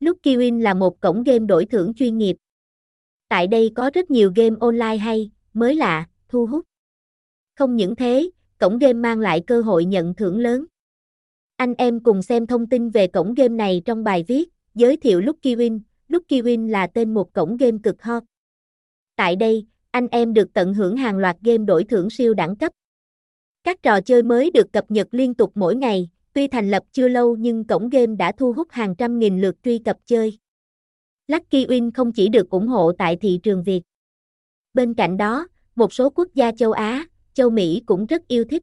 Lucky Win là một cổng game đổi thưởng chuyên nghiệp. Tại đây có rất nhiều game online hay, mới lạ, thu hút. Không những thế, cổng game mang lại cơ hội nhận thưởng lớn. Anh em cùng xem thông tin về cổng game này trong bài viết, giới thiệu Lucky Win. Lucky Win là tên một cổng game cực hot. Tại đây, anh em được tận hưởng hàng loạt game đổi thưởng siêu đẳng cấp. Các trò chơi mới được cập nhật liên tục mỗi ngày, tuy thành lập chưa lâu nhưng cổng game đã thu hút hàng trăm nghìn lượt truy cập chơi. Lucky Win không chỉ được ủng hộ tại thị trường Việt. Bên cạnh đó, một số quốc gia châu Á, châu Mỹ cũng rất yêu thích.